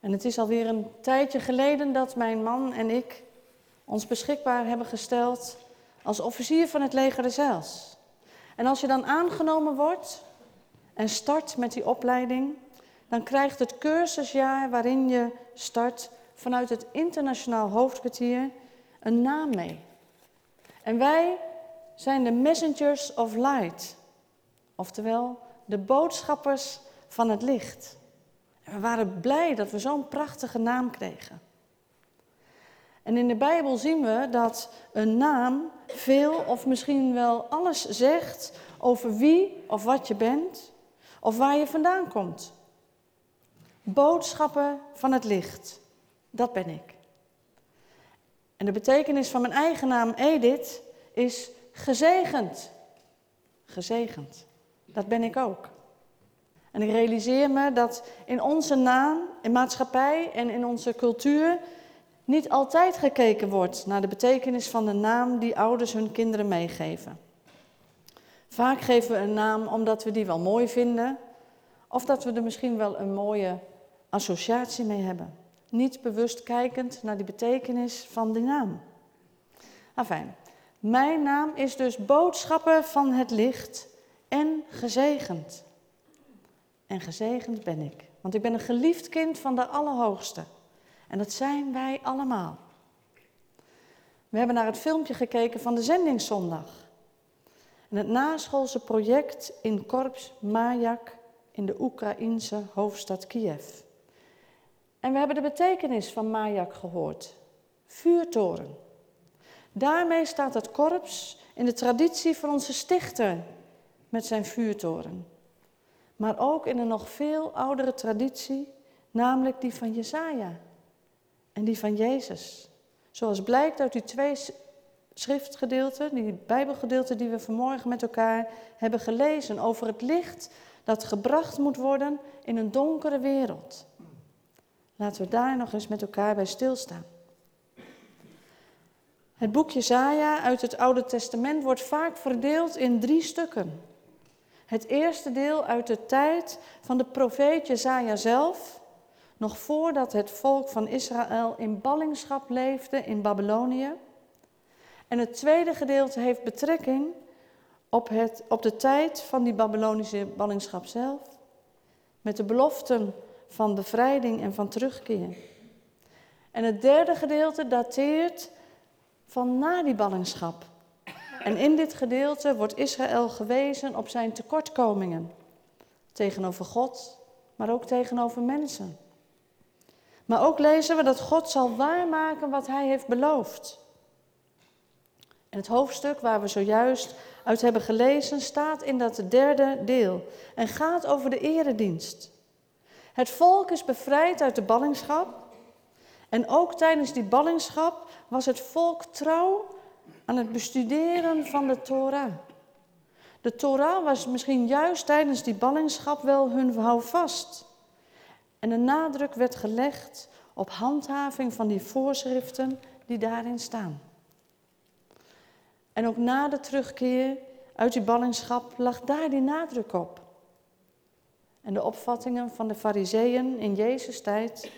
En het is alweer een tijdje geleden dat mijn man en ik ons beschikbaar hebben gesteld als officier van het leger des Heils. En als je dan aangenomen wordt en start met die opleiding, dan krijgt het cursusjaar waarin je start vanuit het internationaal hoofdkwartier een naam mee. En wij zijn de messengers of light, oftewel de boodschappers van het licht. We waren blij dat we zo'n prachtige naam kregen. En in de Bijbel zien we dat een naam veel of misschien wel alles zegt over wie of wat je bent of waar je vandaan komt. Boodschappen van het licht, dat ben ik. En de betekenis van mijn eigen naam Edith is gezegend. Gezegend. Dat ben ik ook. En ik realiseer me dat in onze naam, in maatschappij en in onze cultuur niet altijd gekeken wordt naar de betekenis van de naam die ouders hun kinderen meegeven. Vaak geven we een naam omdat we die wel mooi vinden, of dat we er misschien wel een mooie associatie mee hebben. Niet bewust kijkend naar die betekenis van die naam. Afijn, mijn naam is dus boodschapper van het licht en gezegend. En gezegend ben ik, want ik ben een geliefd kind van de Allerhoogste. En dat zijn wij allemaal. We hebben naar het filmpje gekeken van de zendingszondag. En het naschoolse project in Korps Majak in de Oekraïense hoofdstad Kiev. En we hebben de betekenis van Majak gehoord. Vuurtoren. Daarmee staat het korps in de traditie van onze stichter met zijn vuurtoren. Maar ook in een nog veel oudere traditie, namelijk die van Jesaja en die van Jezus. Zoals blijkt uit die twee schriftgedeelten, die Bijbelgedeelten die we vanmorgen met elkaar hebben gelezen over het licht dat gebracht moet worden in een donkere wereld. Laten we daar nog eens met elkaar bij stilstaan. Het boek Jesaja uit het Oude Testament wordt vaak verdeeld in drie stukken. Het eerste deel uit de tijd van de profeet Jesaja zelf, nog voordat het volk van Israël in ballingschap leefde in Babylonië. En het tweede gedeelte heeft betrekking op, het, op de tijd van die Babylonische ballingschap zelf, met de beloften van bevrijding en van terugkeer. En het derde gedeelte dateert van na die ballingschap. En in dit gedeelte wordt Israël gewezen op zijn tekortkomingen tegenover God, maar ook tegenover mensen. Maar ook lezen we dat God zal waarmaken wat hij heeft beloofd. En het hoofdstuk waar we zojuist uit hebben gelezen staat in dat derde deel en gaat over de eredienst. Het volk is bevrijd uit de ballingschap en ook tijdens die ballingschap was het volk trouw aan het bestuderen van de Torah. De Torah was misschien juist tijdens die ballingschap wel hun houvast. En de nadruk werd gelegd op handhaving van die voorschriften die daarin staan. En ook na de terugkeer uit die ballingschap lag daar die nadruk op. En de opvattingen van de fariseeën in Jezus' tijd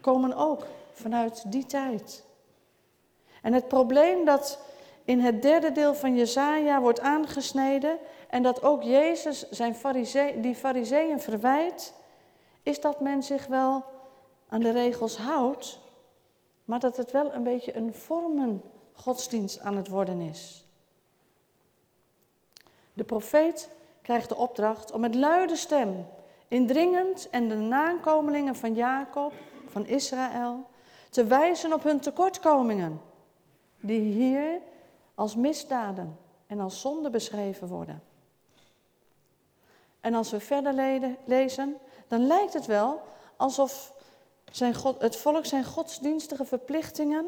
komen ook vanuit die tijd. En het probleem dat in het derde deel van Jesaja wordt aangesneden en dat ook Jezus zijn die fariseeën verwijt, is dat men zich wel aan de regels houdt, maar dat het wel een beetje een vormen godsdienst aan het worden is. De profeet krijgt de opdracht om met luide stem, indringend en de nakomelingen van Jacob, van Israël, te wijzen op hun tekortkomingen, die hier als misdaden en als zonde beschreven worden. En als we verder lezen, dan lijkt het wel alsof God, het volk zijn godsdienstige verplichtingen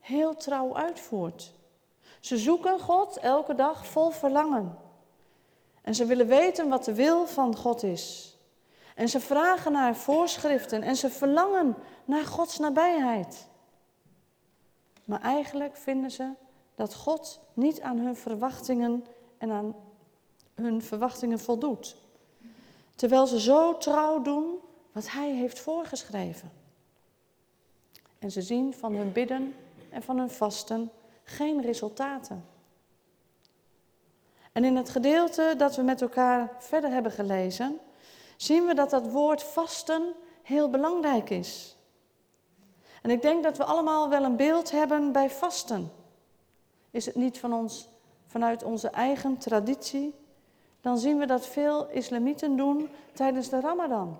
heel trouw uitvoert. Ze zoeken God elke dag vol verlangen. En ze willen weten wat de wil van God is. En ze vragen naar voorschriften en ze verlangen naar Gods nabijheid. Maar eigenlijk vinden ze dat God niet aan hun verwachtingen en aan hun verwachtingen voldoet. Terwijl ze zo trouw doen wat Hij heeft voorgeschreven. En ze zien van hun bidden en van hun vasten geen resultaten. En in het gedeelte dat we met elkaar verder hebben gelezen, zien we dat dat woord vasten heel belangrijk is. En ik denk dat we allemaal wel een beeld hebben bij vasten. Is het niet van ons, vanuit onze eigen traditie? Dan zien we dat veel islamieten doen tijdens de Ramadan.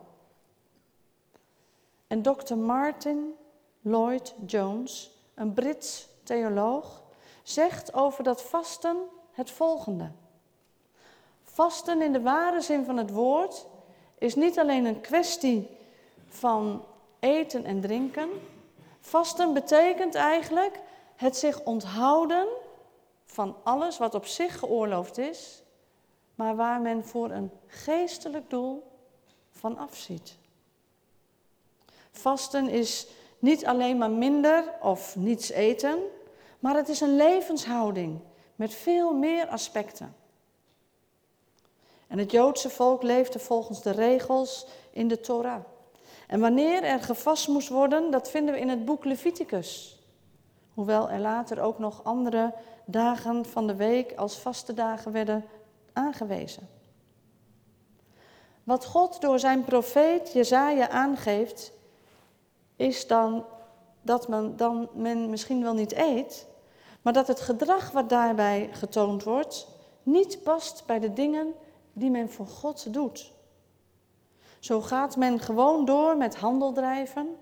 En Dr. Martin Lloyd Jones, een Brits theoloog, zegt over dat vasten het volgende. Vasten in de ware zin van het woord is niet alleen een kwestie van eten en drinken. Vasten betekent eigenlijk het zich onthouden van alles wat op zich geoorloofd is, maar waar men voor een geestelijk doel van afziet. Vasten is niet alleen maar minder of niets eten, maar het is een levenshouding met veel meer aspecten. En het Joodse volk leefde volgens de regels in de Torah. En wanneer er gevast moest worden, dat vinden we in het boek Leviticus. Hoewel er later ook nog andere dagen van de week als vaste dagen werden aangewezen. Wat God door zijn profeet Jezaja aangeeft, is dan dat men, dan men misschien wel niet eet, maar dat het gedrag wat daarbij getoond wordt niet past bij de dingen die men voor God doet. Zo gaat men gewoon door met handel drijven.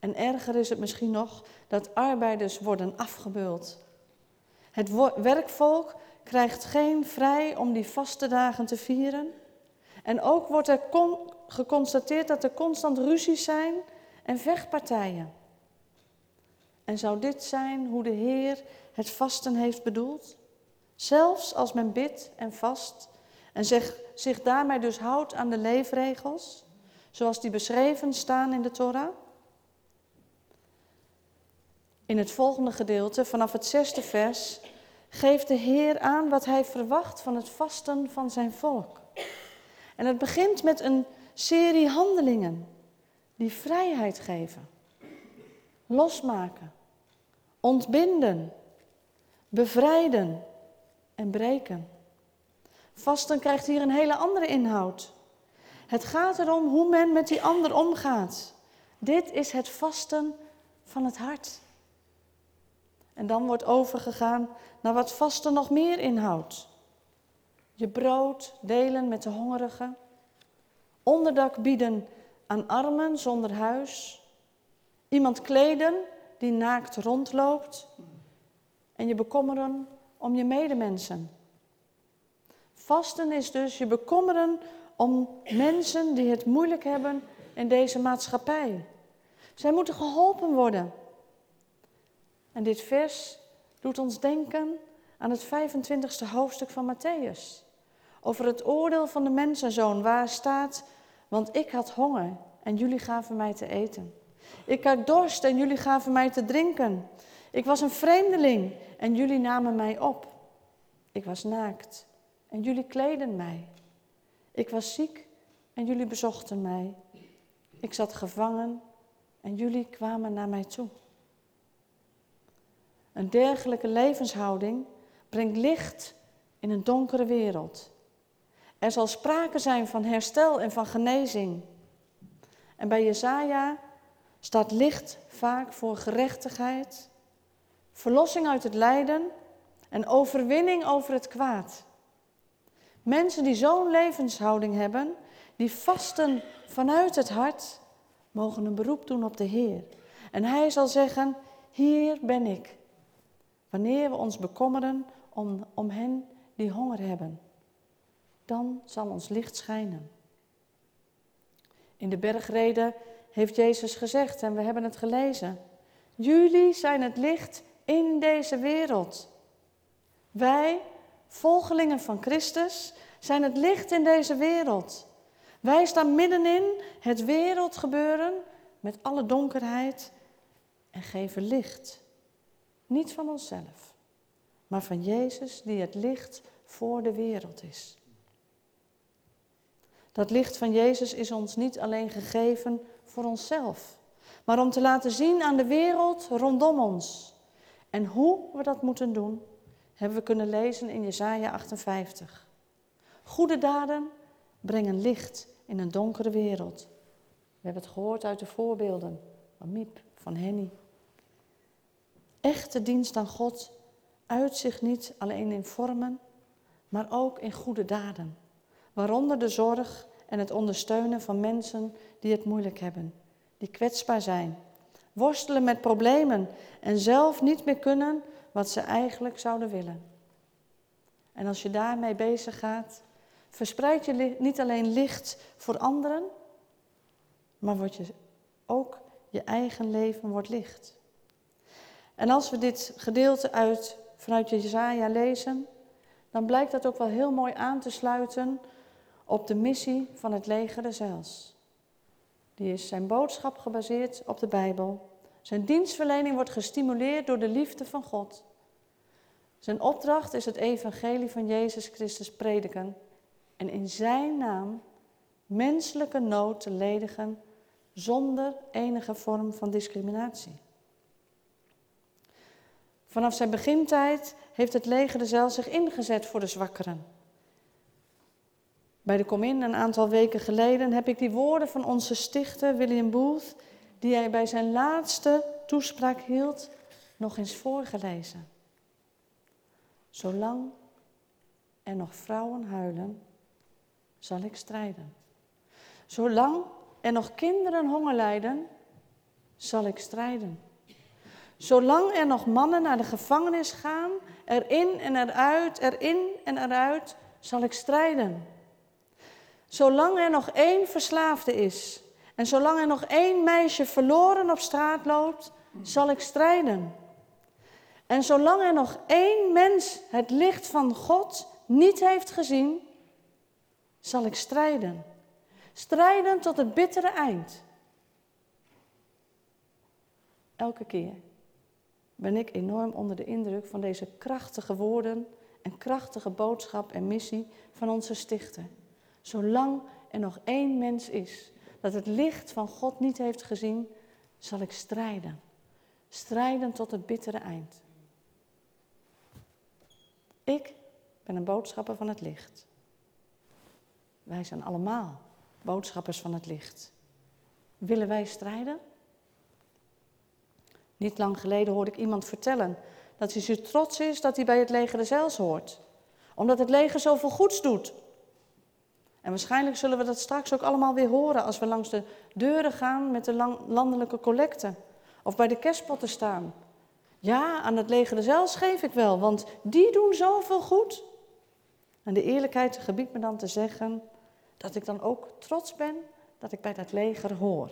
En erger is het misschien nog dat arbeiders worden afgebeuld. Het werkvolk krijgt geen vrij om die vaste dagen te vieren. En ook wordt er geconstateerd dat er constant ruzies zijn en vechtpartijen. En zou dit zijn hoe de Heer het vasten heeft bedoeld? Zelfs als men bidt en vast en zich, zich daarmee dus houdt aan de leefregels, zoals die beschreven staan in de Torah? In het volgende gedeelte, vanaf het zesde vers, geeft de Heer aan wat hij verwacht van het vasten van zijn volk. En het begint met een serie handelingen die vrijheid geven, losmaken, ontbinden, bevrijden en breken. Vasten krijgt hier een hele andere inhoud. Het gaat erom hoe men met die ander omgaat. Dit is het vasten van het hart. En dan wordt overgegaan naar wat vasten nog meer inhoudt. Je brood delen met de hongerigen. Onderdak bieden aan armen zonder huis. Iemand kleden die naakt rondloopt. En je bekommeren om je medemensen. Vasten is dus je bekommeren om mensen die het moeilijk hebben in deze maatschappij. Zij moeten geholpen worden. En dit vers doet ons denken aan het 25e hoofdstuk van Matthäus. Over het oordeel van de mensenzoon, waar staat, want ik had honger en jullie gaven mij te eten. Ik had dorst en jullie gaven mij te drinken. Ik was een vreemdeling en jullie namen mij op. Ik was naakt en jullie kleden mij. Ik was ziek en jullie bezochten mij. Ik zat gevangen en jullie kwamen naar mij toe. Een dergelijke levenshouding brengt licht in een donkere wereld. Er zal sprake zijn van herstel en van genezing. En bij Jesaja staat licht vaak voor gerechtigheid, verlossing uit het lijden en overwinning over het kwaad. Mensen die zo'n levenshouding hebben, die vasten vanuit het hart, mogen een beroep doen op de Heer. En Hij zal zeggen, hier ben ik. Wanneer we ons bekommeren om, om hen die honger hebben, dan zal ons licht schijnen. In de bergreden heeft Jezus gezegd, en we hebben het gelezen, jullie zijn het licht in deze wereld. Wij volgelingen van Christus, zijn het licht in deze wereld. Wij staan middenin het wereldgebeuren met alle donkerheid en geven licht. Niet van onszelf, maar van Jezus die het licht voor de wereld is. Dat licht van Jezus is ons niet alleen gegeven voor onszelf, maar om te laten zien aan de wereld rondom ons. En hoe we dat moeten doen, hebben we kunnen lezen in Jesaja 58. Goede daden brengen licht in een donkere wereld. We hebben het gehoord uit de voorbeelden van Miep, van Henny. Echte dienst aan God uit zich niet alleen in vormen, maar ook in goede daden. Waaronder de zorg en het ondersteunen van mensen die het moeilijk hebben, die kwetsbaar zijn, worstelen met problemen en zelf niet meer kunnen wat ze eigenlijk zouden willen. En als je daarmee bezig gaat, verspreid je niet alleen licht voor anderen, maar wordt je ook je eigen leven wordt licht. En als we dit gedeelte uit, vanuit Jezaja lezen, dan blijkt dat ook wel heel mooi aan te sluiten op de missie van het leger Heils. Die is zijn boodschap gebaseerd op de Bijbel. Zijn dienstverlening wordt gestimuleerd door de liefde van God. Zijn opdracht is het evangelie van Jezus Christus prediken en in zijn naam menselijke nood te ledigen zonder enige vorm van discriminatie. Vanaf zijn begintijd heeft het leger de Zel zich ingezet voor de zwakkeren. Bij de Comin een aantal weken geleden heb ik die woorden van onze stichter William Booth, die hij bij zijn laatste toespraak hield, nog eens voorgelezen. Zolang er nog vrouwen huilen, zal ik strijden. Zolang er nog kinderen honger lijden, zal ik strijden. Zolang er nog mannen naar de gevangenis gaan, erin en eruit, erin en eruit, zal ik strijden. Zolang er nog één verslaafde is en zolang er nog één meisje verloren op straat loopt, zal ik strijden. En zolang er nog één mens het licht van God niet heeft gezien, zal ik strijden. Strijden tot het bittere eind. Elke keer ben ik enorm onder de indruk van deze krachtige woorden en krachtige boodschap en missie van onze stichter. Zolang er nog één mens is dat het licht van God niet heeft gezien, zal ik strijden. Strijden tot het bittere eind. Ik ben een boodschapper van het licht. Wij zijn allemaal boodschappers van het licht. Willen wij strijden? Niet lang geleden hoorde ik iemand vertellen dat hij zo trots is dat hij bij het leger de Zeils hoort. Omdat het leger zoveel goeds doet. En waarschijnlijk zullen we dat straks ook allemaal weer horen als we langs de deuren gaan met de landelijke collecten. Of bij de kerstpotten staan. Ja, aan het leger de Zeils geef ik wel, want die doen zoveel goed. En de eerlijkheid gebiedt me dan te zeggen dat ik dan ook trots ben dat ik bij dat leger hoor.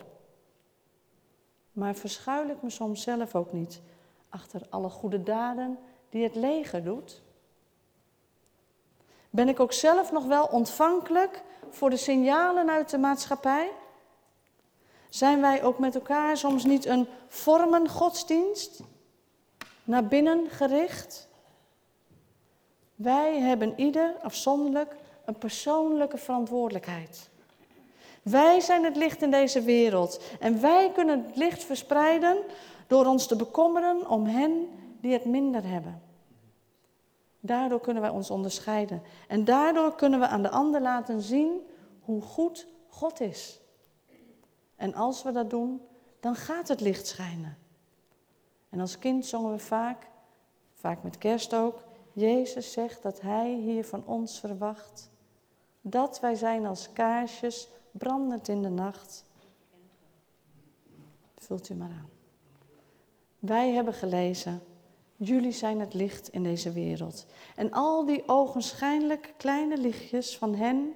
Maar verschuil ik me soms zelf ook niet achter alle goede daden die het leger doet? Ben ik ook zelf nog wel ontvankelijk voor de signalen uit de maatschappij? Zijn wij ook met elkaar soms niet een vormen godsdienst? Naar binnen gericht? Wij hebben ieder afzonderlijk een persoonlijke verantwoordelijkheid. Wij zijn het licht in deze wereld en wij kunnen het licht verspreiden door ons te bekommeren om hen die het minder hebben. Daardoor kunnen wij ons onderscheiden en daardoor kunnen we aan de ander laten zien hoe goed God is. En als we dat doen, dan gaat het licht schijnen. En als kind zongen we vaak, vaak met kerst ook, Jezus zegt dat Hij hier van ons verwacht dat wij zijn als kaarsjes brandend in de nacht. Vult u maar aan. Wij hebben gelezen, jullie zijn het licht in deze wereld. En al die ogenschijnlijk kleine lichtjes van hen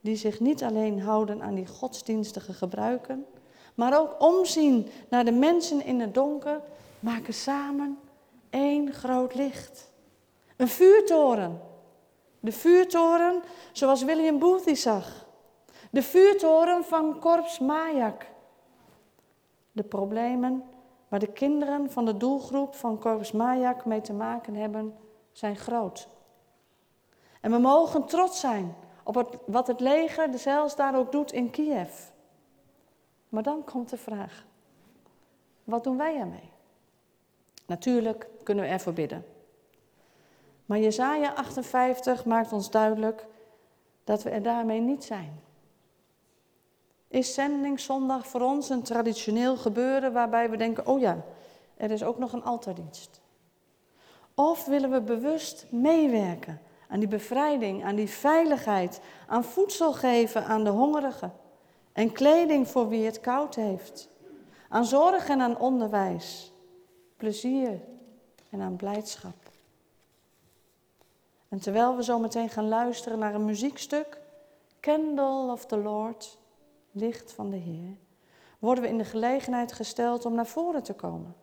die zich niet alleen houden aan die godsdienstige gebruiken, maar ook omzien naar de mensen in het donker, maken samen één groot licht. Een vuurtoren de vuurtoren zoals William Booth die zag. De vuurtoren van Korps Majak. De problemen waar de kinderen van de doelgroep van Korps Majak mee te maken hebben, zijn groot. En we mogen trots zijn op wat het leger zelfs daar ook doet in Kiev. Maar dan komt de vraag: Wat doen wij ermee? Natuurlijk kunnen we ervoor bidden. Maar Jesaja 58 maakt ons duidelijk dat we er daarmee niet zijn. Is zendingszondag voor ons een traditioneel gebeuren waarbij we denken, oh ja, er is ook nog een altaardienst? Of willen we bewust meewerken aan die bevrijding, aan die veiligheid, aan voedsel geven aan de hongerigen en kleding voor wie het koud heeft, aan zorg en aan onderwijs, plezier en aan blijdschap? En terwijl we zo meteen gaan luisteren naar een muziekstuk, Candle of the Lord, licht van de Heer, worden we in de gelegenheid gesteld om naar voren te komen.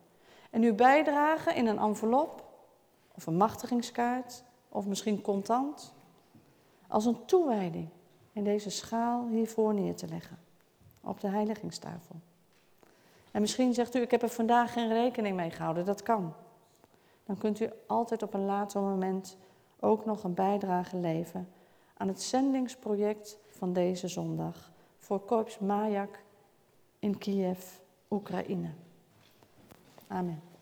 En uw bijdrage in een envelop of een machtigingskaart of misschien contant als een toewijding in deze schaal hiervoor neer te leggen op de heiligingstafel. En misschien zegt u, ik heb er vandaag geen rekening mee gehouden. Dat kan. Dan kunt u altijd op een later moment ook nog een bijdrage leveren aan het zendingsproject van deze zondag voor Korps Majak in Kiev, Oekraïne. Amen.